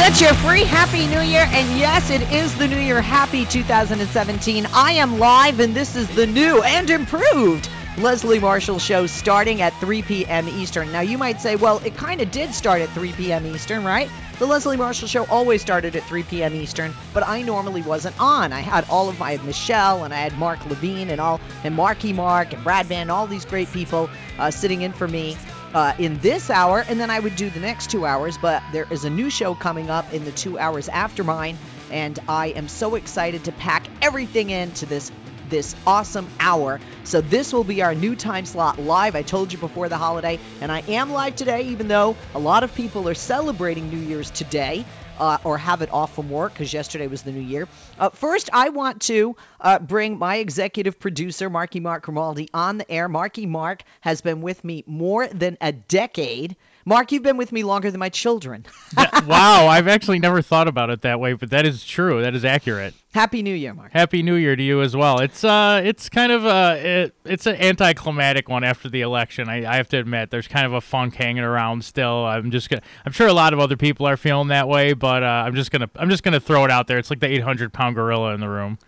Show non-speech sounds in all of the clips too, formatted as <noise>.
Set you free. Happy New Year. And yes, it is the New Year. Happy 2017. I am live, and this is the new and improved Leslie Marshall Show starting at 3 p.m. Eastern. Now, you might say, well, it kind of did start at 3 p.m. Eastern, right? The Leslie Marshall Show always started at 3 p.m. Eastern, but I normally wasn't on. I had all of my Michelle and I had Mark Levine and all and Marky Mark and Brad Van, all these great people uh, sitting in for me uh, in this hour, and then I would do the next two hours. But there is a new show coming up in the two hours after mine, and I am so excited to pack everything into this this awesome hour. So this will be our new time slot live. I told you before the holiday, and I am live today, even though a lot of people are celebrating New Year's today. Uh, or have it off from work because yesterday was the new year. Uh, first, I want to uh, bring my executive producer, Marky Mark Grimaldi, on the air. Marky Mark has been with me more than a decade. Mark, you've been with me longer than my children. <laughs> That- wow, I've actually never thought about it that way, but that is true. That is accurate. Happy New Year, Mark. Happy New Year to you as well. It's uh, it's kind of a it, it's an anticlimactic one after the election. I, I have to admit, there's kind of a funk hanging around still. I'm just gonna, I'm sure a lot of other people are feeling that way, but uh, I'm just gonna, I'm just gonna throw it out there. It's like the 800 pound gorilla in the room.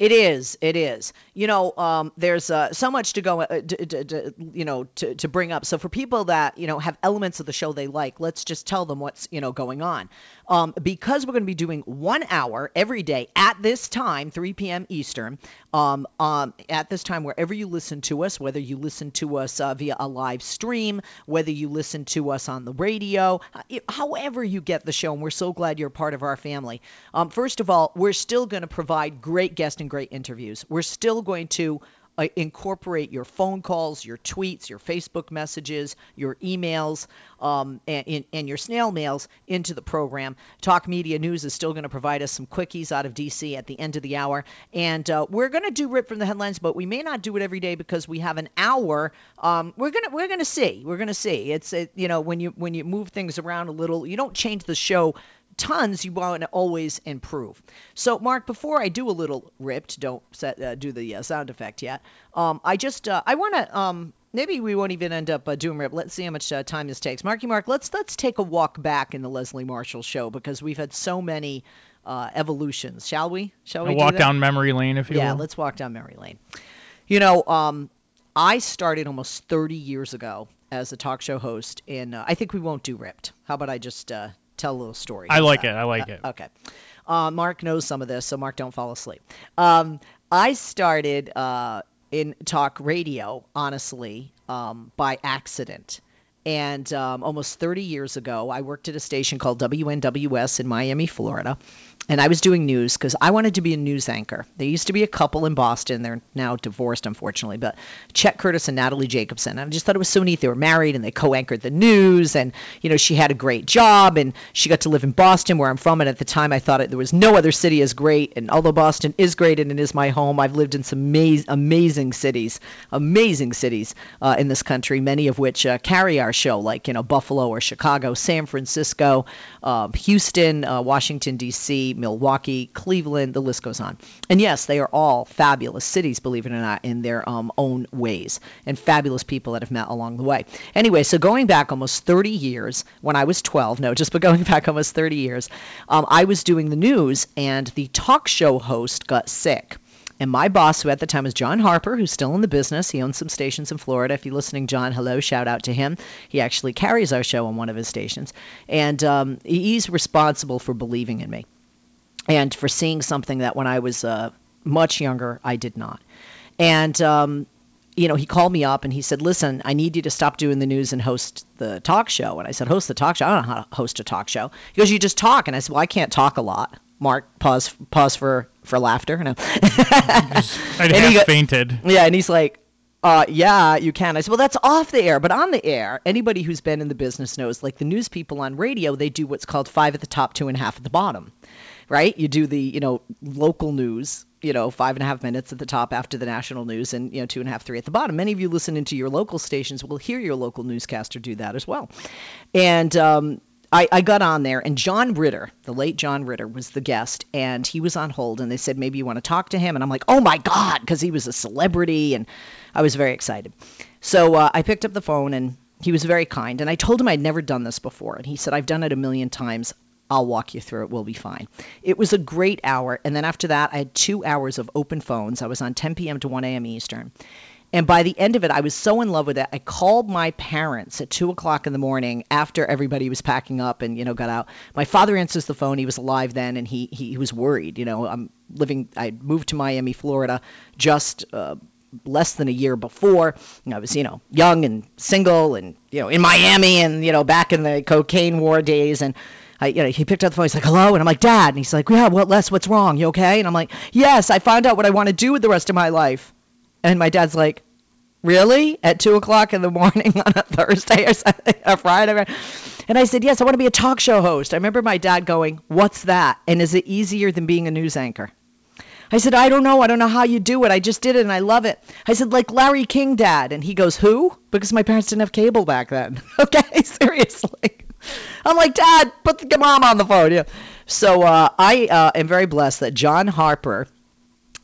It is. It is. You know, um, there's uh, so much to go, uh, you know, to, to bring up. So for people that you know have elements of the show they like, let's just tell them what's you know going on. Um, because we're going to be doing one hour every day at this time, 3 p.m. Eastern. Um, um, at this time, wherever you listen to us, whether you listen to us uh, via a live stream, whether you listen to us on the radio, uh, however you get the show, and we're so glad you're part of our family. Um, first of all, we're still going to provide great guests and great interviews. We're still going to uh, incorporate your phone calls, your tweets, your Facebook messages, your emails, um, and, and, your snail mails into the program. Talk Media News is still going to provide us some quickies out of DC at the end of the hour, and uh, we're going to do rip from the headlines, but we may not do it every day because we have an hour. Um, we're gonna we're gonna see. We're gonna see. It's it, you know when you when you move things around a little, you don't change the show tons you want to always improve so mark before i do a little ripped don't set, uh, do the uh, sound effect yet um, i just uh, i want to um, maybe we won't even end up uh, doing rip let's see how much uh, time this takes marky mark let's let's take a walk back in the leslie marshall show because we've had so many uh, evolutions shall we shall we do walk that? down memory lane, if you want. yeah will. let's walk down memory lane you know um, i started almost 30 years ago as a talk show host and uh, i think we won't do ripped how about i just uh, tell a little story I like it. I like Uh, it. Okay. Uh, Mark knows some of this, so Mark, don't fall asleep. Um, I started uh, in talk radio, honestly, um, by accident. And um, almost 30 years ago, I worked at a station called WNWS in Miami, Florida. And I was doing news because I wanted to be a news anchor. There used to be a couple in Boston. They're now divorced, unfortunately, but Chet Curtis and Natalie Jacobson. I just thought it was so neat. They were married and they co-anchored the news, and you know she had a great job, and she got to live in Boston, where I'm from. And at the time, I thought it, there was no other city as great. And although Boston is great and it is my home, I've lived in some amazing, amazing cities, amazing cities uh, in this country, many of which uh, carry our show, like you know Buffalo or Chicago, San Francisco, uh, Houston, uh, Washington D.C. Milwaukee, Cleveland, the list goes on. And yes, they are all fabulous cities, believe it or not, in their um, own ways, and fabulous people that I've met along the way. Anyway, so going back almost 30 years, when I was 12, no, just <laughs> but going back almost 30 years, um, I was doing the news, and the talk show host got sick. And my boss, who at the time was John Harper, who's still in the business, he owns some stations in Florida. If you're listening, John, hello, shout out to him. He actually carries our show on one of his stations. And um, he's responsible for believing in me and for seeing something that when I was uh, much younger, I did not. And, um, you know, he called me up and he said, Listen, I need you to stop doing the news and host the talk show. And I said, Host the talk show? I don't know how to host a talk show. He goes, You just talk. And I said, Well, I can't talk a lot. Mark, pause, pause for for laughter. No. <laughs> I'd have go, fainted. Yeah, and he's like, uh, yeah, you can. I said, well, that's off the air, but on the air, anybody who's been in the business knows, like the news people on radio, they do what's called five at the top, two and a half at the bottom, right? You do the, you know, local news, you know, five and a half minutes at the top after the national news, and you know, two and a half, three at the bottom. Many of you listening to your local stations will hear your local newscaster do that as well, and um, I, I got on there, and John Ritter, the late John Ritter, was the guest, and he was on hold, and they said maybe you want to talk to him, and I'm like, oh my god, because he was a celebrity, and I was very excited. So uh, I picked up the phone, and he was very kind, and I told him I'd never done this before, and he said I've done it a million times. I'll walk you through it. We'll be fine. It was a great hour, and then after that, I had two hours of open phones. I was on 10 p.m. to 1 a.m. Eastern. And by the end of it, I was so in love with it. I called my parents at two o'clock in the morning after everybody was packing up and you know got out. My father answers the phone. He was alive then, and he he, he was worried. You know, I'm living. I moved to Miami, Florida, just. Uh, less than a year before. I was, you know, young and single and, you know, in Miami and, you know, back in the cocaine war days. And I, you know, he picked up the phone. He's like, hello. And I'm like, dad. And he's like, yeah, what, Les, what's wrong? You okay? And I'm like, yes, I found out what I want to do with the rest of my life. And my dad's like, really? At 2 o'clock in the <laughs> morning on a Thursday or something, a Friday? And I said, yes, I want to be a talk show host. I remember my dad going, what's that? And is it easier than being a news anchor? I said, I don't know. I don't know how you do it. I just did it and I love it. I said, like Larry King, Dad. And he goes, Who? Because my parents didn't have cable back then. <laughs> okay, <laughs> seriously. I'm like, Dad, put the mom on the phone. Yeah. So uh, I uh, am very blessed that John Harper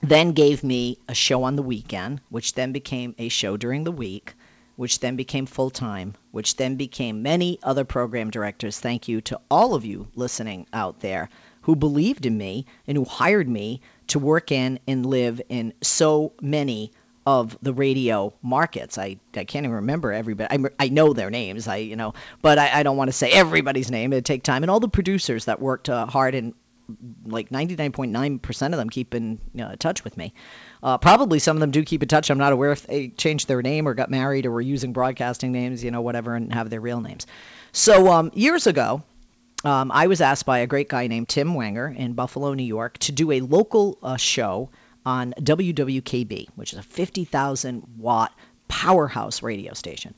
then gave me a show on the weekend, which then became a show during the week, which then became full time, which then became many other program directors. Thank you to all of you listening out there who believed in me and who hired me to work in and live in so many of the radio markets. I, I can't even remember everybody. I, I know their names. I you know, but I, I don't want to say everybody's name. It'd take time. And all the producers that worked uh, hard and like 99.9% of them keep in uh, touch with me. Uh, probably some of them do keep in touch. I'm not aware if they changed their name or got married or were using broadcasting names, you know, whatever, and have their real names. So um, years ago, um, I was asked by a great guy named Tim Wanger in Buffalo, New York, to do a local uh, show on WWKB, which is a 50,000 watt powerhouse radio station.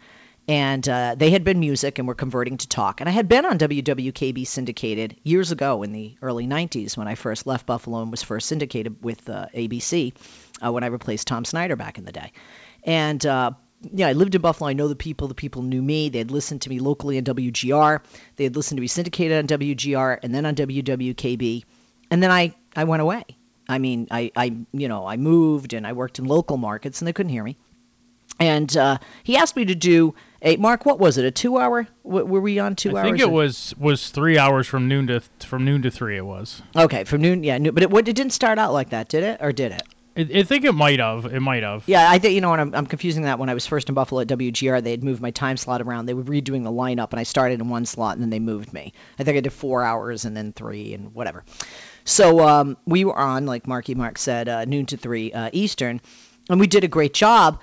And uh, they had been music and were converting to talk. And I had been on WWKB syndicated years ago in the early 90s when I first left Buffalo and was first syndicated with uh, ABC uh, when I replaced Tom Snyder back in the day. And uh, yeah, I lived in Buffalo. I know the people. The people knew me. They had listened to me locally on WGR. They had listened to me syndicated on WGR and then on WWKB. And then I, I went away. I mean, I, I, you know, I moved and I worked in local markets and they couldn't hear me. And uh, he asked me to do a Mark. What was it? A two-hour? Were we on two I hours? I think it was was three hours from noon to from noon to three. It was. Okay, from noon. Yeah, noon, but it, it didn't start out like that, did it? Or did it? I, think it might have. It might have. Yeah, I think you know what I'm, I'm confusing that. When I was first in Buffalo at WGR, they had moved my time slot around. They were redoing the lineup, and I started in one slot, and then they moved me. I think I did four hours and then three and whatever. So um, we were on, like Marky Mark said, uh, noon to three uh, Eastern, and we did a great job.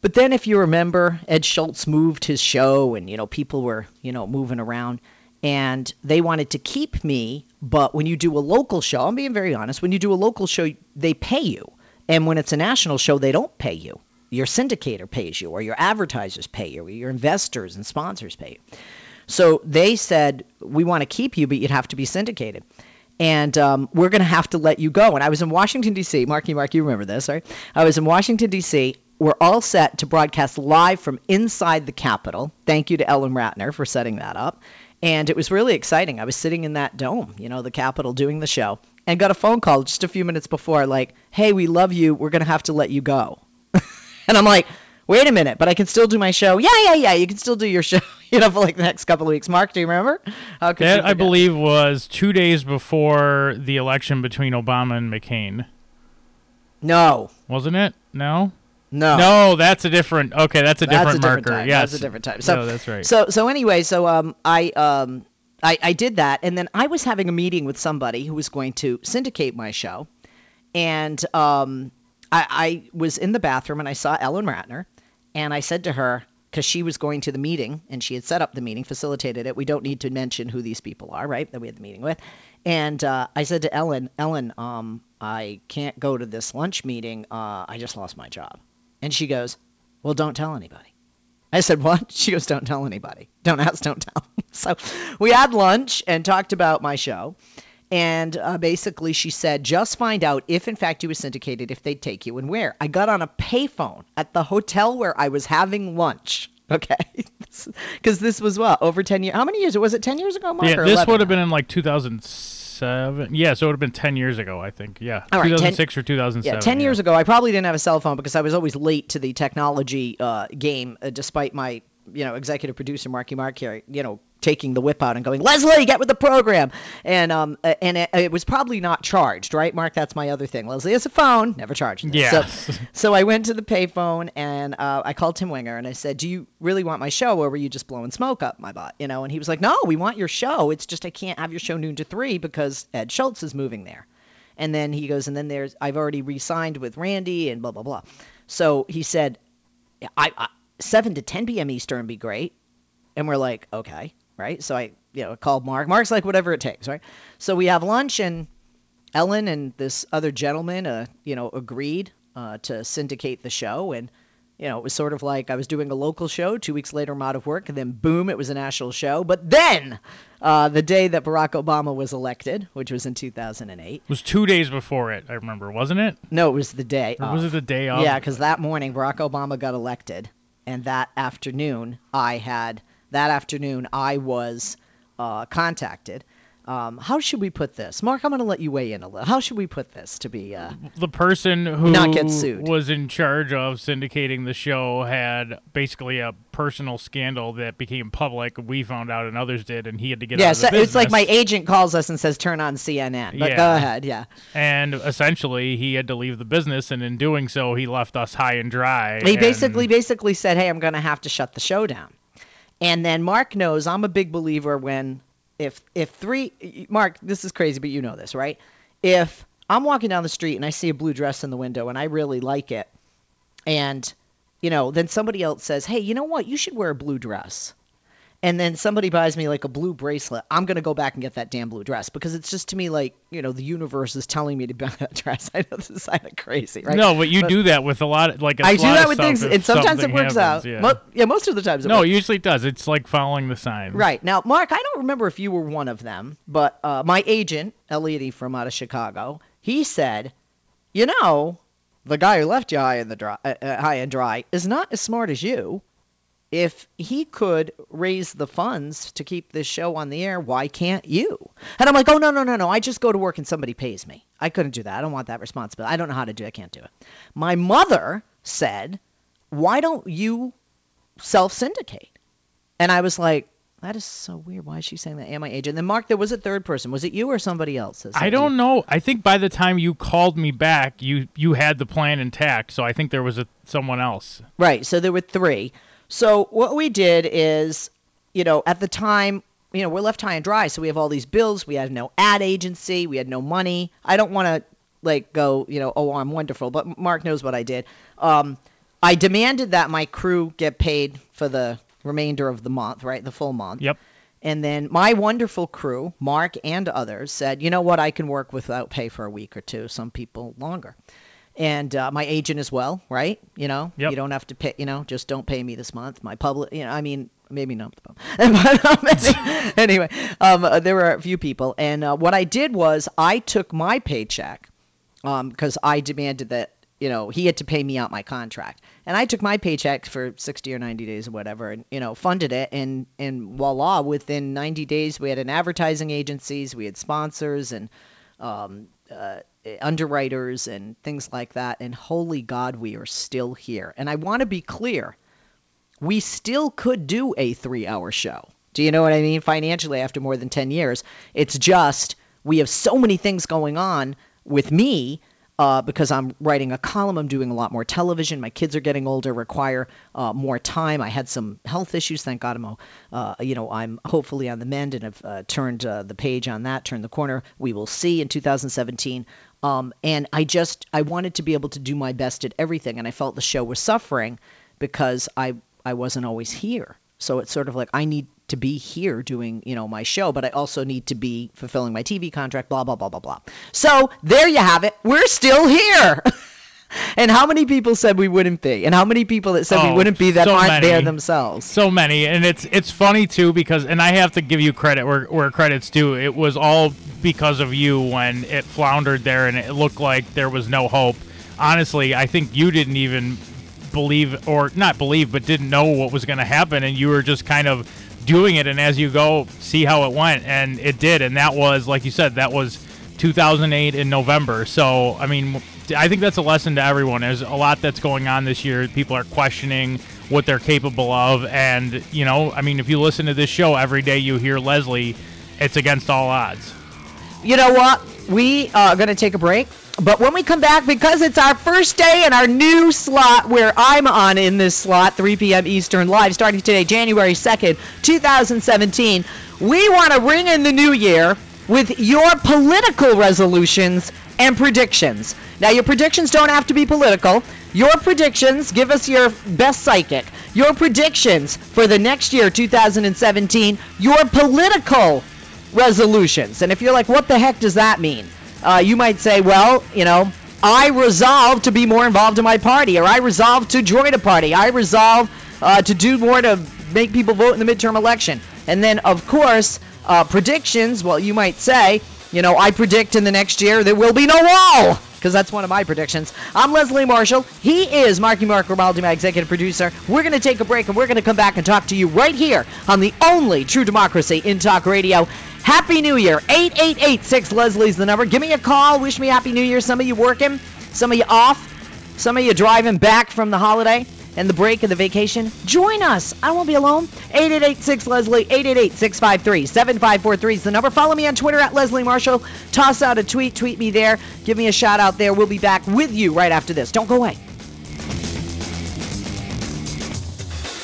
But then, if you remember, Ed Schultz moved his show, and you know people were you know moving around. and they wanted to keep me. But when you do a local show, I'm being very honest. When you do a local show, they pay you, and when it's a national show, they don't pay you. Your syndicator pays you, or your advertisers pay you, or your investors and sponsors pay you. So they said, we want to keep you, but you'd have to be syndicated. And um, we're going to have to let you go. And I was in Washington, D.C. Marky Mark, you remember this, right? I was in Washington, D.C. We're all set to broadcast live from inside the Capitol. Thank you to Ellen Ratner for setting that up. And it was really exciting. I was sitting in that dome, you know, the Capitol doing the show, and got a phone call just a few minutes before, like, hey, we love you. We're going to have to let you go. <laughs> and I'm like, wait a minute, but I can still do my show. Yeah, yeah, yeah, you can still do your show, <laughs> you know, for like the next couple of weeks. Mark, do you remember? That, I believe, was two days before the election between Obama and McCain. No. Wasn't it? No? No. No, that's a different. Okay, that's a that's different a different marker. Time. Yes. That's a different time. So no, that's right. So so anyway, so um I um I, I did that and then I was having a meeting with somebody who was going to syndicate my show. And um I, I was in the bathroom and I saw Ellen Ratner and I said to her, because she was going to the meeting and she had set up the meeting, facilitated it. We don't need to mention who these people are, right? That we had the meeting with. And uh, I said to Ellen, Ellen, um, I can't go to this lunch meeting. Uh, I just lost my job. And she goes, Well, don't tell anybody. I said, What? <laughs> She goes, Don't tell anybody. Don't ask, don't tell. <laughs> so we had lunch and talked about my show. And uh, basically, she said, just find out if, in fact, you were syndicated, if they'd take you and where. I got on a payphone at the hotel where I was having lunch. <laughs> Okay. Because this was what? Over 10 years? How many years? Was it 10 years ago, Mark? Yeah, this would have been in like 2007. Yeah, so it would have been 10 years ago, I think. Yeah. All right, 2006 or 2007. Yeah, 10 yeah. years ago. I probably didn't have a cell phone because I was always late to the technology uh, game, uh, despite my you know executive producer Marky Mark here, you know taking the whip out and going, Leslie, get with the program. And um and it, it, was probably not charged, right, Mark? That's my other thing. Leslie has a phone, never charged. Yeah. So, so I went to the payphone and uh, I called Tim Winger and I said, Do you really want my show, or were you just blowing smoke up my butt? You know? And he was like, No, we want your show. It's just I can't have your show noon to three because Ed Schultz is moving there. And then he goes, and then there's I've already re-signed with Randy and blah blah blah. So he said, I, I 7 to 10 p.m. Eastern be great. And we're like, okay right? So I, you know, called Mark. Mark's like, whatever it takes, right? So we have lunch, and Ellen and this other gentleman, uh, you know, agreed uh, to syndicate the show, and you know, it was sort of like I was doing a local show. Two weeks later, I'm out of work, and then boom, it was a national show. But then, uh, the day that Barack Obama was elected, which was in 2008, was two days before it. I remember, wasn't it? No, it was the day. Or was it the day of? Yeah, because that morning Barack Obama got elected, and that afternoon I had that afternoon I was uh, contacted. Um, how should we put this, Mark? I'm going to let you weigh in a little. How should we put this to be uh, the person who not get sued. was in charge of syndicating the show had basically a personal scandal that became public. We found out, and others did, and he had to get yeah. out of the so it's like my agent calls us and says, "Turn on CNN." But Yeah. go ahead, yeah. and essentially he had to leave the business, and in doing so, he left us high and dry. He and- basically basically said, "Hey, I'm going to have to shut the show down." And then Mark knows I'm a big believer when if if three Mark, this is crazy, but you know this, right? If I'm walking down the street and I see a blue dress in the window and I really like it, and you know, then somebody else says, "Hey, you know what? You should wear a blue dress." And then somebody buys me like a blue bracelet. I'm gonna go back and get that damn blue dress because it's just to me like you know the universe is telling me to buy that <laughs> dress. I know this is kind of crazy, right? No, but you But- do that with a lot of like. a I do that with things, and sometimes it works happens, out. Yeah. Mo- yeah, most of the times it no, works. it usually does. It's like following the signs. Right. Now, Mark, I don't remember if you were one of them, but uh, my agent, Elliot from out of Chicago, he said, you know, the guy who left you high and, the dry, uh, uh, high and dry is not as smart as you. If he could raise the funds to keep this show on the air, why can't you? And I'm like, oh, no, no, no, no. I just go to work and somebody pays me. I couldn't do that. I don't want that responsibility. I don't know how to do it. I can't do it. My mother said, why don't you self syndicate? And I was like, that is so weird. Why is she saying that? Am I agent? Then Mark, there was a third person. Was it you or somebody else? I don't know. I think by the time you called me back, you you had the plan intact. So I think there was a someone else. Right. So there were three. So what we did is, you know, at the time, you know, we're left high and dry. So we have all these bills. We had no ad agency. We had no money. I don't want to like go, you know, oh, I'm wonderful. But Mark knows what I did. Um, I demanded that my crew get paid for the remainder of the month, right? The full month. Yep. And then my wonderful crew, Mark and others, said, you know what, I can work without pay for a week or two, some people longer. And uh, my agent as well, right? You know, Yep. you don't have to pay, you know, just don't pay me this month. My public, you know, I mean, maybe not. <laughs> but um, <laughs> anyway, um, uh, there were a few people. And uh, what I did was I took my paycheck because I demanded that you know he had to pay me out my contract, and I took my paycheck for 60 or 90 days or whatever, and you know funded it, and and voila, within 90 days we had an advertising agencies, we had sponsors and um, uh, Uh, underwriters and things like that, and holy God, we are still here. And I want to be clear, we still could do a three-hour show. Do you know what I mean? Financially, after more than 10 years, it's just we have so many things going on with me uh, because I'm writing a column. I'm doing a lot more television. My kids are getting older, require uh, more time. I had some health issues. Thank God I'm, uh, you know, I'm hopefully on the mend and have uh, turned uh, the page on that, turned the corner. We will see in 2017. Um, and I just I wanted to be able to do my best at everything, and I felt the show was suffering because I I wasn't always here. So it's sort of like I need to be here doing, you know, my show, but I also need to be fulfilling my TV contract, blah, blah, blah, blah, blah. So there you have it. We're still here. <laughs> and how many people said we wouldn't be? And how many people that said we Oh, wouldn't be that so aren't many. there themselves? so many and it's it's funny too because and i have to give you credit where, where credit's due it was all because of you when it floundered there and it looked like there was no hope honestly i think you didn't even believe or not believe but didn't know what was going to happen and you were just kind of doing it and as you go see how it went and it did and that was like you said that was 2008 in November. So, I mean, I think that's a lesson to everyone. There's a lot that's going on this year. People are questioning what they're capable of. And, you know, I mean, if you listen to this show every day, you hear Leslie, it's against all odds. You know what? We uh, are going to take a break. But when we come back, because it's our first day in our new slot where I'm on in this slot, 3 p.m. Eastern Live, starting today, January 2nd, 2017, we want to ring in the new year with your political resolutions and predictions. Now, your predictions don't have to be political. Your predictions, give us your best psychic. Your predictions for the next year, 2017, your political resolutions. And if you're like, what the heck does that mean? Uh, you might say, well, you know, I resolve to be more involved in my party, or I resolve to join a party. I resolve uh, to do more to make people vote in the midterm election. And then, of course, uh, predictions. Well, you might say, you know, I predict in the next year there will be no wall, because that's one of my predictions. I'm Leslie Marshall. He is Marky Mark Grimaldi, my executive producer. We're going to take a break, and we're going to come back and talk to you right here on the only true democracy in talk radio. Happy New Year. 8886 Leslie's the number. Give me a call. Wish me Happy New Year. Some of you working, some of you off, some of you driving back from the holiday and the break and the vacation. Join us. I won't be alone. 8886 Leslie, 888 653 7543 is the number. Follow me on Twitter at Leslie Marshall. Toss out a tweet. Tweet me there. Give me a shout out there. We'll be back with you right after this. Don't go away.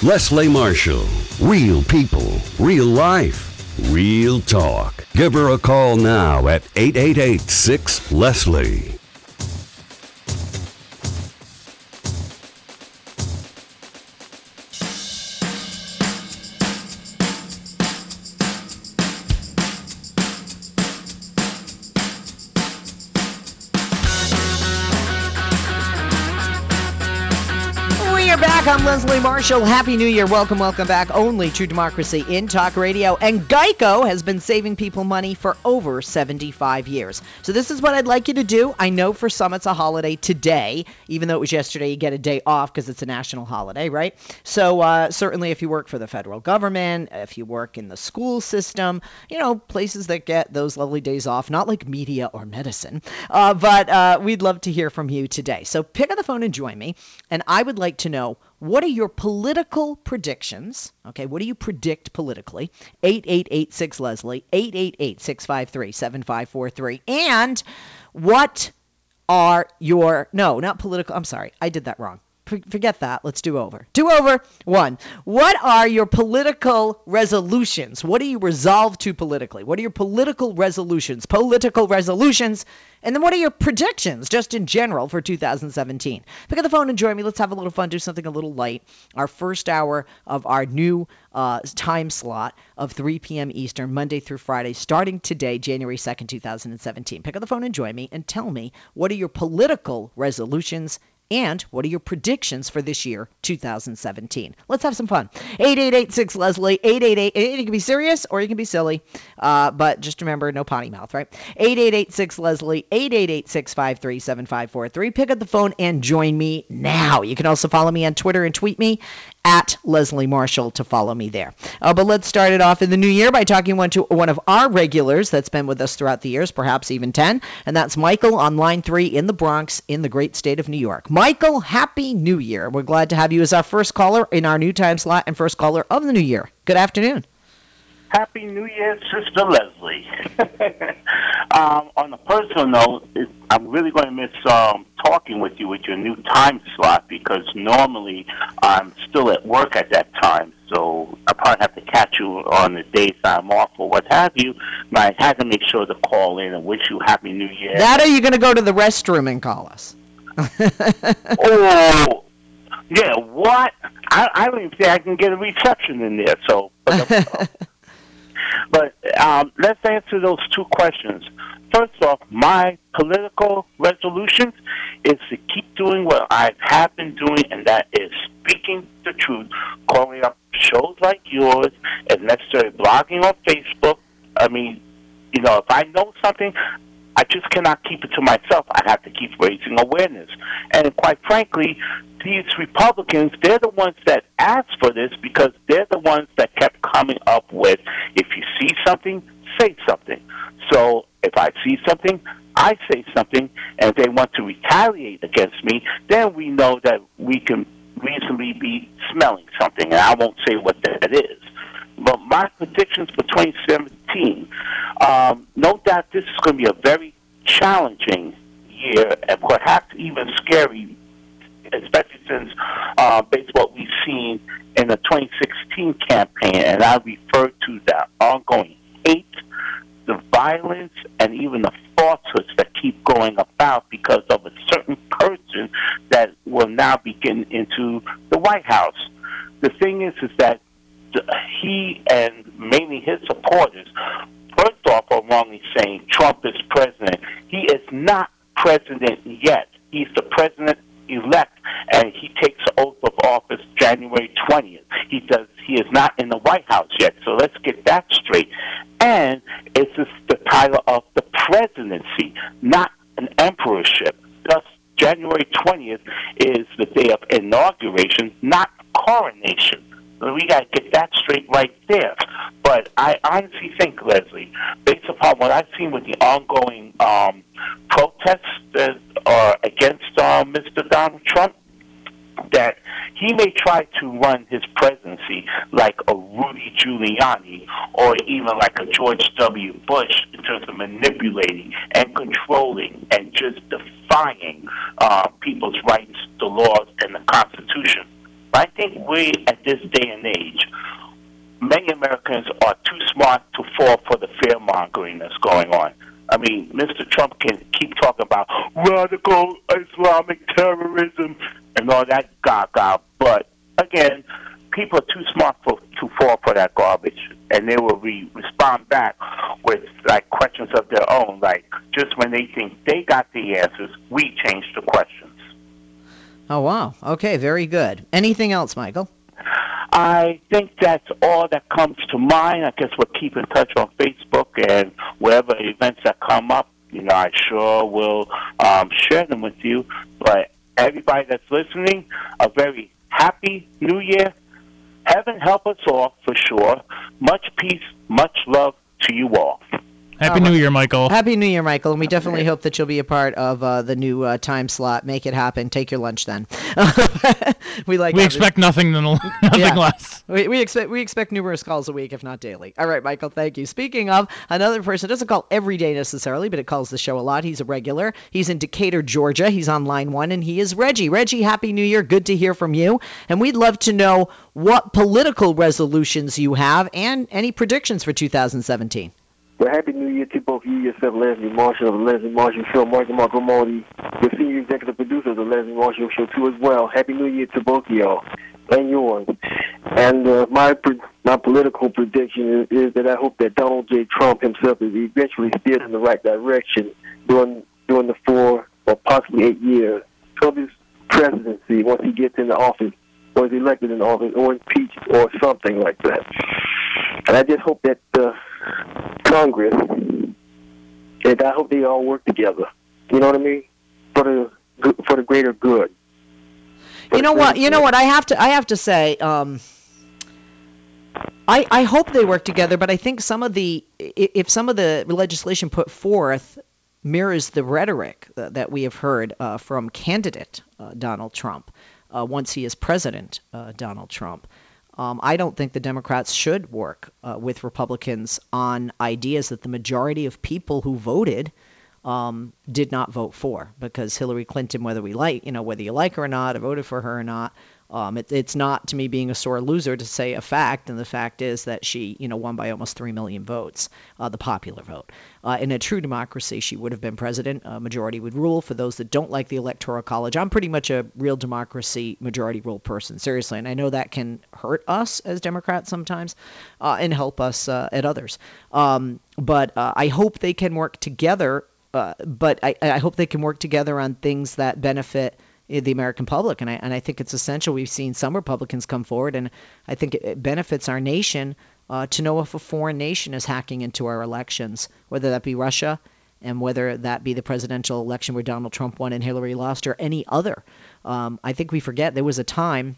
Leslie Marshall. Real people, real life, real talk. Give her a call now at 888 6 Leslie. Back. I'm Leslie Marshall. Happy New Year. Welcome, welcome back. Only True Democracy in Talk Radio. And Geico has been saving people money for over 75 years. So, this is what I'd like you to do. I know for some it's a holiday today, even though it was yesterday, you get a day off because it's a national holiday, right? So, uh, certainly if you work for the federal government, if you work in the school system, you know, places that get those lovely days off, not like media or medicine, uh, but uh, we'd love to hear from you today. So, pick up the phone and join me. And I would like to know what are your political predictions? Okay, what do you predict politically? 8886 Leslie, 888 653 7543. And what are your, no, not political, I'm sorry, I did that wrong. Forget that. Let's do over. Do over. One. What are your political resolutions? What are you resolved to politically? What are your political resolutions? Political resolutions. And then what are your predictions, just in general, for 2017? Pick up the phone and join me. Let's have a little fun, do something a little light. Our first hour of our new uh, time slot of 3 p.m. Eastern, Monday through Friday, starting today, January 2nd, 2017. Pick up the phone and join me and tell me what are your political resolutions and what are your predictions for this year, 2017? Let's have some fun. 8886 Leslie, 888. You can be serious or you can be silly, uh, but just remember no potty mouth, right? 8886 Leslie, 888 Pick up the phone and join me now. You can also follow me on Twitter and tweet me at Leslie Marshall to follow me there. Uh, but let's start it off in the new year by talking one to one of our regulars that's been with us throughout the years, perhaps even 10, and that's Michael on line three in the Bronx in the great state of New York. Michael, Happy New Year. We're glad to have you as our first caller in our new time slot and first caller of the new year. Good afternoon. Happy New Year, Sister Leslie. <laughs> um, on a personal note, I'm really going to miss um, talking with you with your new time slot because normally I'm still at work at that time. So I probably have to catch you on the days I'm off or what have you. But I had to make sure to call in and wish you Happy New Year. That are you going to go to the restroom and call us? <laughs> oh, yeah, what? I, I don't even think I can get a reception in there. So. But <laughs> um, let's answer those two questions. First off, my political resolution is to keep doing what I have been doing, and that is speaking the truth, calling up shows like yours, if necessary, blogging on Facebook. I mean, you know, if I know something, I just cannot keep it to myself. I have to keep raising awareness. And quite frankly, these Republicans, they're the ones that asked for this because they're the ones that kept coming up with if you see something, say something. So if I see something, I say something, and they want to retaliate against me, then we know that we can reasonably be smelling something, and I won't say what that is. But my predictions for 2017, um, no doubt this is going to be a very challenging year and perhaps even scary, especially since uh, based what we've seen in the 2016 campaign, and I refer to the ongoing hate, the violence, and even the falsehoods that keep going about because of a certain person that will now be getting into the White House. The thing is, is that he and mainly his supporters, first off, are wrongly saying Trump is president. He is not president yet. He's the president elect, and he takes the oath of office January 20th. He does. He is not in the White House yet. So let's get that straight. And it's the title of the presidency, not an emperorship. Thus, January 20th is the day of inauguration, not coronation. We got to get that straight right there. But I honestly think, Leslie, based upon what I've seen with the ongoing um, protests that are against uh, Mr. Donald Trump, that he may try to run his presidency like a Rudy Giuliani or even like a George W. Bush in terms of manipulating and controlling and just defying uh, people's rights, the laws, and the Constitution. I think we, at this day and age, many Americans are too smart to fall for the fear mongering that's going on. I mean, Mr. Trump can keep talking about radical Islamic terrorism and all that gaga, people are too smart for, to fall for that garbage, and they will re- respond back with like questions of their own. Like just when they think they got the answers, we change the questions. Oh, wow. Okay, very good. Anything else, Michael? I think that's all that comes to mind. I guess we'll keep in touch on Facebook and wherever events that come up, you know, I sure will um, share them with you. But everybody that's listening, a very happy new year. Heaven help us all for sure. Much peace, much love to you all. Happy New Year, Michael. Happy New Year, Michael, and we definitely hope that you'll be a part of uh, the new uh, time slot. Make it happen. Take your lunch then. <laughs> we like. We expect nothing than <laughs> nothing Yeah. less. We, we expect we expect numerous calls a week, if not daily. All right, Michael, thank you. Speaking of another person, doesn't call every day necessarily, but it calls the show a lot. He's a regular. He's in Decatur, Georgia. He's on line one, and he is Reggie. Reggie, happy New Year. Good to hear from you. And we'd love to know what political resolutions you have and any predictions for 2017. Well, happy New Year to both you, yourself, Leslie Marshall of the Leslie Marshall Show, Mark and Marco Modi, the senior executive producer of the Leslie Marshall Show, too, as well. Happy New Year to both y'all and yours. And uh, my my political prediction is, is that I hope that Donald J. Trump himself is eventually steered in the right direction during during the four or possibly eight years of his presidency once he gets into office or is elected in office or impeached or something like that. And I just hope that uh, Congress, and I hope they all work together. You know what I mean? For the for the greater good. You know what? You know what? I have to. I have to say. Um, I I hope they work together, but I think some of the if some of the legislation put forth mirrors the rhetoric that, we have heard uh, from candidate uh, Donald Trump uh, once he is president uh, Donald Trump. Um, I don't think the Democrats should work uh, with Republicans on ideas that the majority of people who voted um, did not vote for because Hillary Clinton, whether we like, you know, whether you like her or not, voted for her or not, um, it, it's not to me being a sore loser to say a fact, and the fact is that she, you know, won by almost three million votes, uh, the popular vote. Uh, in a true democracy, she would have been president. A majority would rule. For those that don't like the electoral college, I'm pretty much a real democracy majority rule person, seriously, and I know that can hurt us as Democrats sometimes, uh, and help us uh, at others. Um, but uh, I hope they can work together uh, but I, I hope they can work together on things that benefit the American public, and I and I think it's essential. We've seen some Republicans come forward, and I think it, it benefits our nation uh, to know if a foreign nation is hacking into our elections, whether that be Russia, and whether that be the presidential election where Donald Trump won and Hillary lost, or any other. Um, I think we forget there was a time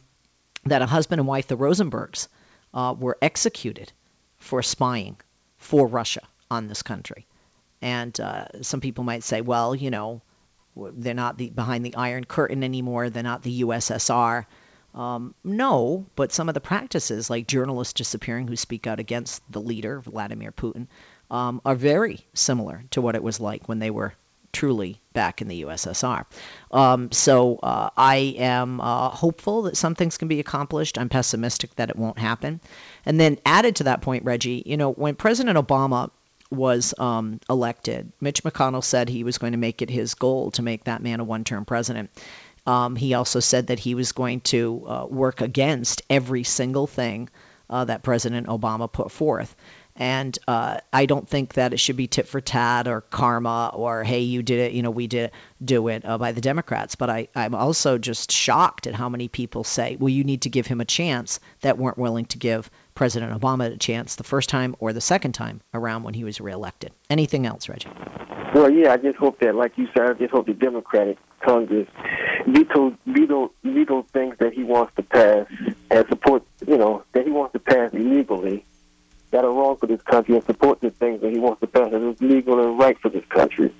that a husband and wife, the Rosenbergs, uh, were executed for spying for Russia on this country. And uh, some people might say, well, you know, they're not the, behind the Iron Curtain anymore. They're not the USSR. Um, no, but some of the practices, like journalists disappearing who speak out against the leader, Vladimir Putin, um, are very similar to what it was like when they were truly back in the USSR. Um, so uh, I am uh, hopeful that some things can be accomplished. I'm pessimistic that it won't happen. And then added to that point, Reggie, you know, when President Obama was um, elected, Mitch McConnell said he was going to make it his goal to make that man a one-term president. Um, he also said that he was going to uh, work against every single thing uh, that President Obama put forth. And uh, I don't think that it should be tit for tat or karma or hey, you did it, you know, we did do it uh, by the Democrats. But I, I'm also just shocked at how many people say, well, you need to give him a chance that weren't willing to give President Obama a chance the first time or the second time around when he was reelected. Anything else, Reggie? Well, yeah, I just hope that, like you said, I just hope the Democratic Congress veto veto veto things that he wants to pass and support, you know, that he wants to pass illegally that are wrong for this country and support the things that he wants to pass that is legal and right for this country.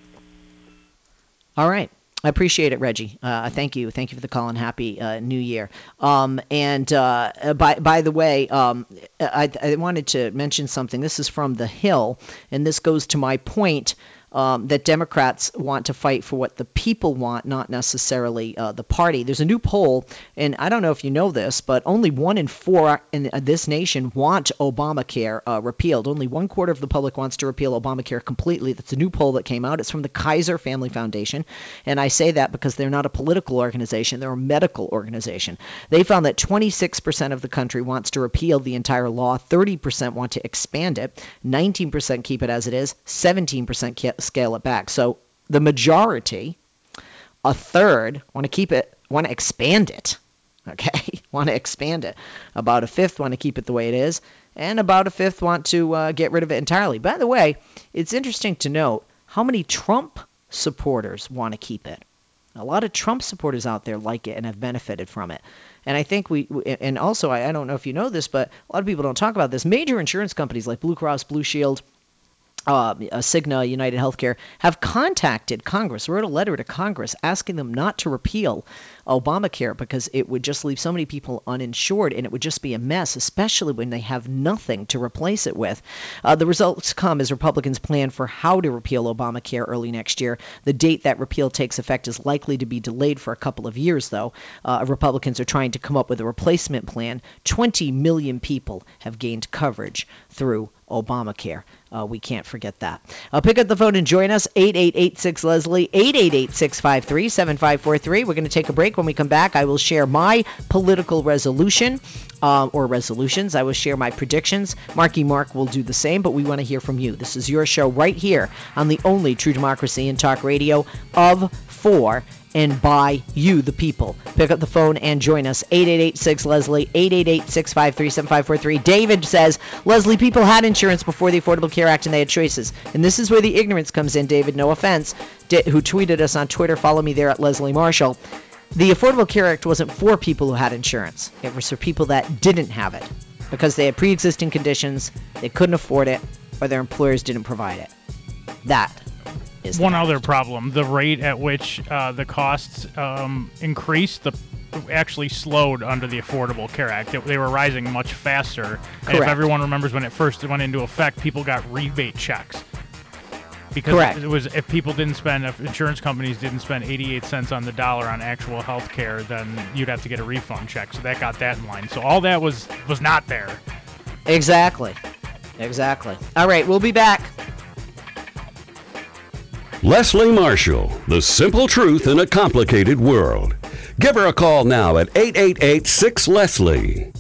All right. I appreciate it, Reggie. Uh, thank you. Thank you for the call and happy uh, New Year. Um, and uh, by by the way, um, I, I wanted to mention something. This is from The Hill, and this goes to my point um, that Democrats want to fight for what the people want, not necessarily uh, the party. There's a new poll, and I don't know if you know this, but only one in four in uh, this nation want Obamacare uh, repealed. Only one quarter of the public wants to repeal Obamacare completely. That's a new poll that came out. It's from the Kaiser Family Foundation, and I say that because they're not a political organization; they're a medical organization. They found that 26% of the country wants to repeal the entire law, 30% want to expand it, 19% keep it as it is, 17% ca- scale it back. So the majority, a third, want to keep it, want to expand it. <laughs> Okay, want to expand it. About a fifth want to keep it the way it is, and about a fifth want to uh, get rid of it entirely. By the way, it's interesting to note how many Trump supporters want to keep it. A lot of Trump supporters out there like it and have benefited from it. And I think we, and also, I, I don't know if you know this, but a lot of people don't talk about this. Major insurance companies like Blue Cross Blue Shield, uh, Cigna, United Healthcare, have contacted Congress, wrote a letter to Congress asking them not to repeal Obamacare because it would just leave so many people uninsured and it would just be a mess, especially when they have nothing to replace it with. Uh, the results come as Republicans plan for how to repeal Obamacare early next year. The date that repeal takes effect is likely to be delayed for a couple of years, though. Uh, Republicans are trying to come up with a replacement plan. 20 million people have gained coverage through Obamacare. Uh, we can't forget that. Uh, pick up the phone and join us. 8886 Leslie, 888 653 7543. We're going to take a break. When we come back, I will share my political resolution uh, or resolutions. I will share my predictions. Marky Mark will do the same, but we want to hear from you. This is your show right here on the only true democracy in talk radio of for and by you, the people. Pick up the phone and join us. 8886 Leslie, 888 653 7543. David says, Leslie, people had insurance before the Affordable Care Act and they had choices. And this is where the ignorance comes in, David, no offense, who tweeted us on Twitter. Follow me there at Leslie Marshall. The Affordable Care Act wasn't for people who had insurance, it was for people that didn't have it because they had pre existing conditions, they couldn't afford it, or their employers didn't provide it. That is one other problem: the rate at which uh, the costs um, increased, the actually slowed under the Affordable Care Act. It, they were rising much faster. And if everyone remembers when it first went into effect, people got rebate checks. Because Correct. it was if people didn't spend if insurance companies didn't spend 88 cents on the dollar on actual health care, then you'd have to get a refund check. So that got that in line. So all that was was not there. Exactly. Exactly. All right, we'll be back. Leslie Marshall, the simple truth in a complicated world. Give her a call now at 888 6 Leslie.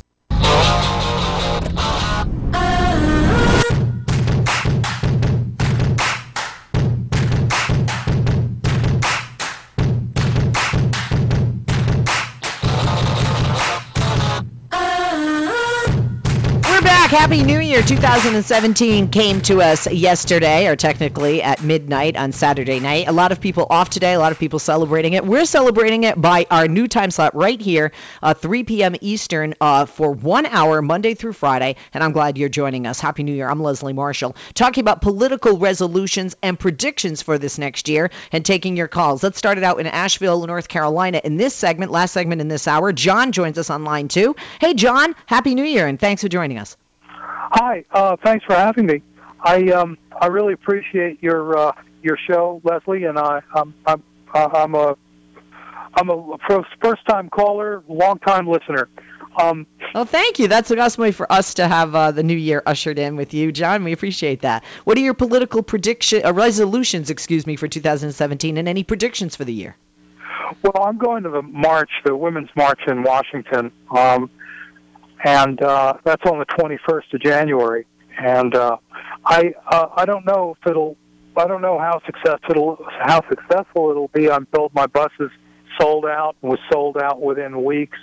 Happy New Year 2017 came to us yesterday, or technically at midnight on Saturday night. A lot of people off today, a lot of people celebrating it. We're celebrating it by our new time slot right here, uh, 3 p.m. Eastern, uh, for one hour, Monday through Friday. And I'm glad you're joining us. Happy New Year. I'm Leslie Marshall, talking about political resolutions and predictions for this next year and taking your calls. Let's start it out in Asheville, North Carolina. In this segment, last segment in this hour, John joins us online too. Hey, John, Happy New Year, and thanks for joining us. Hi, uh, thanks for having me. I um, I really appreciate your uh, your show, Leslie, and I I'm I'm, I'm a I'm a first time caller, long time listener. Um, well, thank you. That's a nice way for us to have uh, the new year ushered in with you, John. We appreciate that. What are your political prediction uh, resolutions, excuse me, for 2017, and any predictions for the year? Well, I'm going to the march, the Women's March in Washington. Um, and uh, that's on the 21st of January. And uh, I uh, I don't know if it'll I don't know how successful how successful it'll be. I'm told my bus is sold out and was sold out within weeks.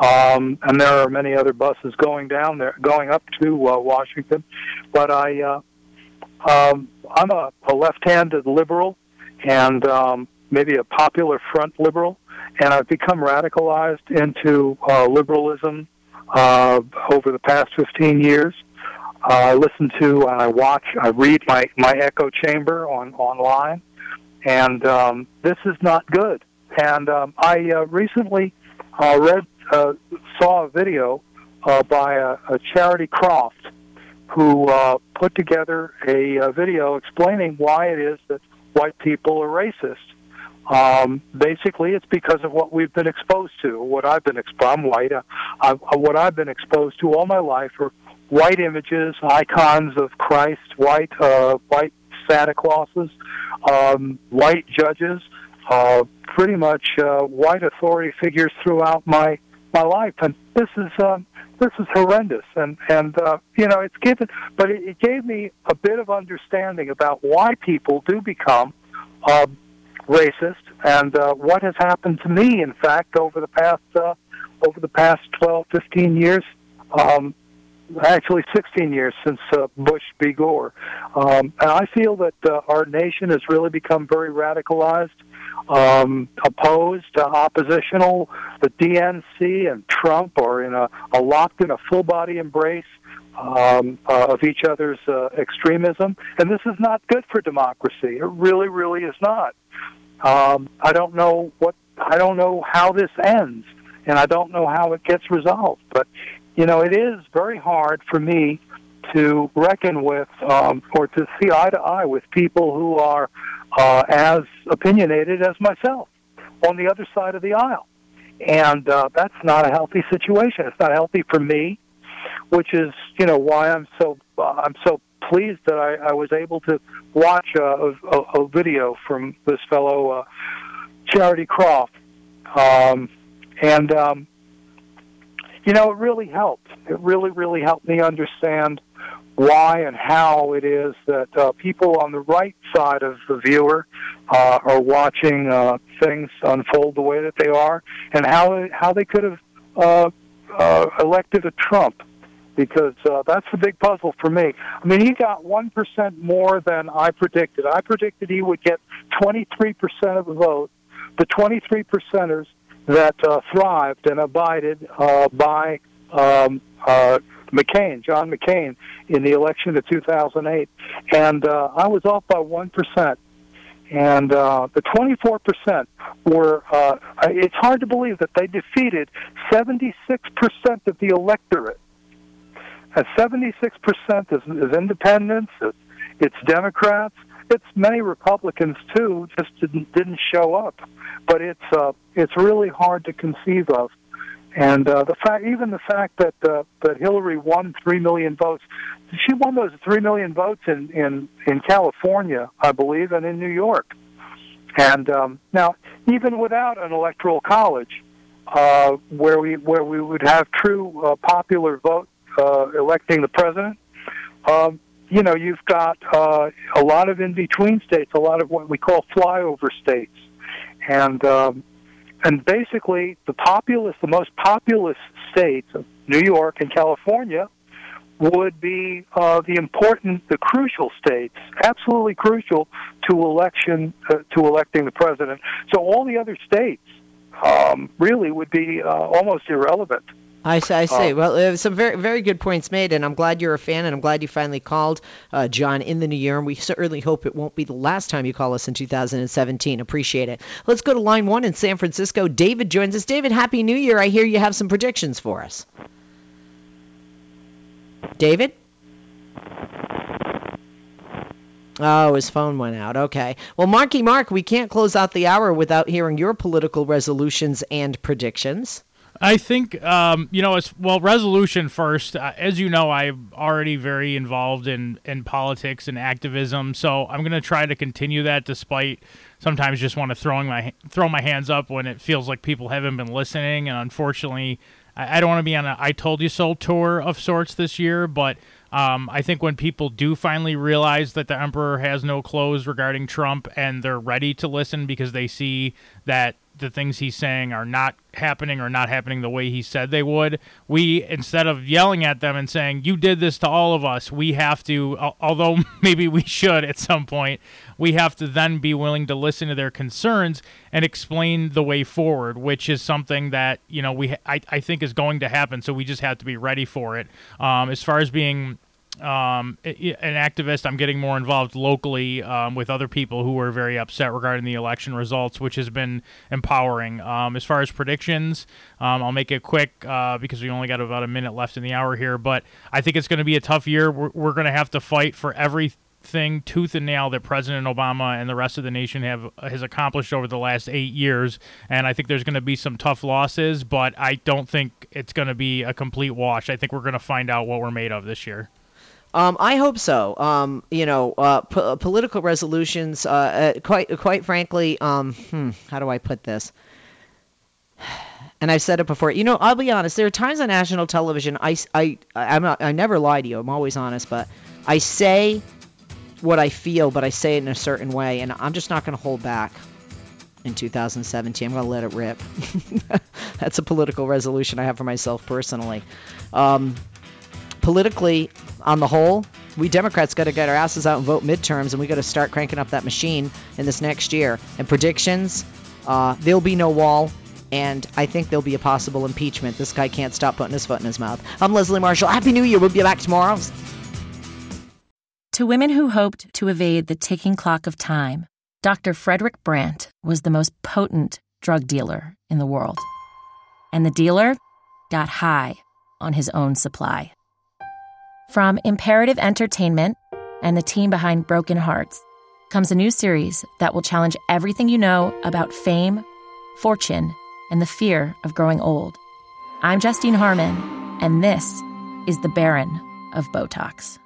Um, and there are many other buses going down there, going up to uh, Washington. But I, uh, um, I'm a, a left-handed liberal, and um, maybe a popular front liberal, and I've become radicalized into uh, liberalism uh, over the past 15 years. Uh, I listen to, and I watch, I read my, my echo chamber on online, and um, this is not good. And um, I uh, recently uh, read, uh, saw a video uh, by a, a Charity Croft who uh, put together a, a video explaining why it is that white people are racist. Um, basically, it's because of what we've been exposed to. What I've been exposed, I'm white. Uh, I, what I've been exposed to all my life are white images, icons of Christ, white, uh, white Santa Clauses, um, white judges, uh, pretty much uh, white authority figures throughout my my life, and this is um, this is horrendous. And and uh, you know, it's given, but it, it gave me a bit of understanding about why people do become. Uh, racist, and uh, what has happened to me, in fact, over the past uh, over the past 12, 15 years, um, actually 16 years since uh, Bush v. Gore. Um, and I feel that uh, our nation has really become very radicalized, um, opposed, uh, oppositional. The DNC and Trump are in a, a locked in a full body embrace um, uh, of each other's uh, extremism, and this is not good for democracy. It really, really is not. Um, I don't know what I don't know how this ends, and I don't know how it gets resolved. But you know, it is very hard for me to reckon with um, or to see eye to eye with people who are uh, as opinionated as myself on the other side of the aisle. And uh, that's not a healthy situation. It's not healthy for me, which is, you know, why I'm so uh, I'm so pleased that I, I was able to watch a, a, a video from this fellow uh, Charity Croft, um, and um, you know, it really helped. It really, really helped me understand why and how it is that uh, people on the right side of the viewer uh, are watching uh, things unfold the way that they are, and how how they could have uh, uh, elected a Trump, because uh, that's the big puzzle for me. I mean, he got one percent more than I predicted. I predicted he would get twenty three percent of the vote. The twenty three percenters that uh, thrived and abided uh, by um, uh, McCain, John McCain, in the election of 2008, and uh, I was off by one percent. And uh, the 24% were, uh, it's hard to believe that they defeated 76% of the electorate. And 76% is, is independents, it's, it's Democrats, it's many Republicans too, just didn't, didn't show up. But it's, uh, it's really hard to conceive of and uh, the fact, even the fact that uh, that Hillary won three million votes, she won those three million votes in in in California, I believe, and in New York. And um, now, even without an electoral college, uh, where we where we would have true uh, popular vote uh, electing the president, um, you know, you've got uh, a lot of in between states, a lot of what we call flyover states, and um, and basically the populous, the most populous states, of New York and California, would be uh, the important, the crucial states, absolutely crucial to election, uh, to electing the president. So all the other states um, really would be uh, almost irrelevant. I, I see. Uh, well, uh, some very very good points made, and I'm glad you're a fan, and I'm glad you finally called, uh, John, in the new year. And we certainly hope it won't be the last time you call us in 2017. Appreciate it. Let's go to line one in San Francisco. David joins us. David, happy New Year! I hear you have some predictions for us. David. Oh, his phone went out. Okay. Well, Marky Mark, we can't close out the hour without hearing your political resolutions and predictions. I think, um, you know, as well, resolution first. Uh, as you know, I'm already very involved in, in politics and activism, so I'm going to try to continue that despite sometimes just want to throwing my throw my hands up when it feels like people haven't been listening. And unfortunately, I, I don't want to be on a "I told you so" tour of sorts this year, but um, I think when people do finally realize that the emperor has no clothes regarding Trump and they're ready to listen because they see that the things he's saying are not happening or not happening the way he said they would. We, instead of yelling at them and saying, you did this to all of us, we have to, although <laughs> maybe we should at some point, we have to then be willing to listen to their concerns and explain the way forward, which is something that, you know, we, I, I think is going to happen. So we just have to be ready for it. Um, as far as being um, an activist. I'm getting more involved locally um, with other people who are very upset regarding the election results, which has been empowering. Um, as far as predictions, um, I'll make it quick uh, because we only got about a minute left in the hour here. But I think it's going to be a tough year. We're, we're going to have to fight for everything tooth and nail that President Obama and the rest of the nation have has accomplished over the last eight years. And I think there's going to be some tough losses, but I don't think it's going to be a complete wash. I think we're going to find out what we're made of this year. Um, I hope so. Um, you know, uh, po- political resolutions. Uh, uh, quite, quite frankly, um, hmm, how do I put this? <sighs> And I've said it before. You know, I'll be honest. There are times on national television. I, I, I'm not, I never lie to you. I'm always honest, but I say what I feel, but I say it in a certain way, and I'm just not going to hold back. In 2017, I'm going to let it rip. <laughs> That's a political resolution I have for myself personally. Um, politically, on the whole, we Democrats got to get our asses out and vote midterms, and we got to start cranking up that machine in this next year. And predictions, uh, there'll be no wall. and I think there'll be a possible impeachment. This guy can't stop putting his foot in his mouth. I'm Leslie Marshall. Happy New Year. We'll be back tomorrow. To women who hoped to evade the ticking clock of time, Dr. Frederick Brandt was the most potent drug dealer in the world. And the dealer got high on his own supply. From Imperative Entertainment and the team behind Broken Harts comes a new series that will challenge everything you know about fame, fortune, and the fear of growing old. I'm Justine Harman, and this is The Baron of Botox.